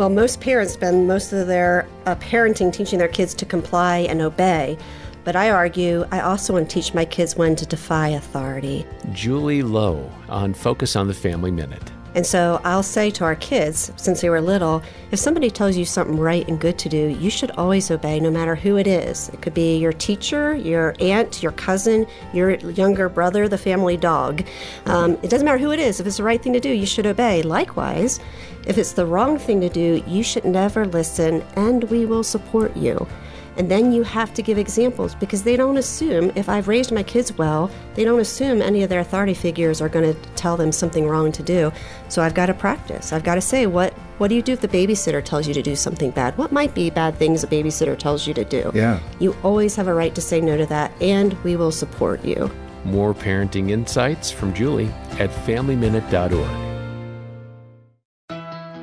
Well, most parents spend most of their uh, parenting teaching their kids to comply and obey. But I argue I also want to teach my kids when to defy authority. Julie Lowe on Focus on the Family Minute. And so I'll say to our kids, since they were little, if somebody tells you something right and good to do, you should always obey no matter who it is. It could be your teacher, your aunt, your cousin, your younger brother, the family dog. Um, it doesn't matter who it is. If it's the right thing to do, you should obey. Likewise, if it's the wrong thing to do, you should never listen, and we will support you. And then you have to give examples because they don't assume, if I've raised my kids well, they don't assume any of their authority figures are going to tell them something wrong to do. So I've got to practice. I've got to say, what, what do you do if the babysitter tells you to do something bad? What might be bad things a babysitter tells you to do? Yeah. You always have a right to say no to that, and we will support you. More parenting insights from Julie at FamilyMinute.org.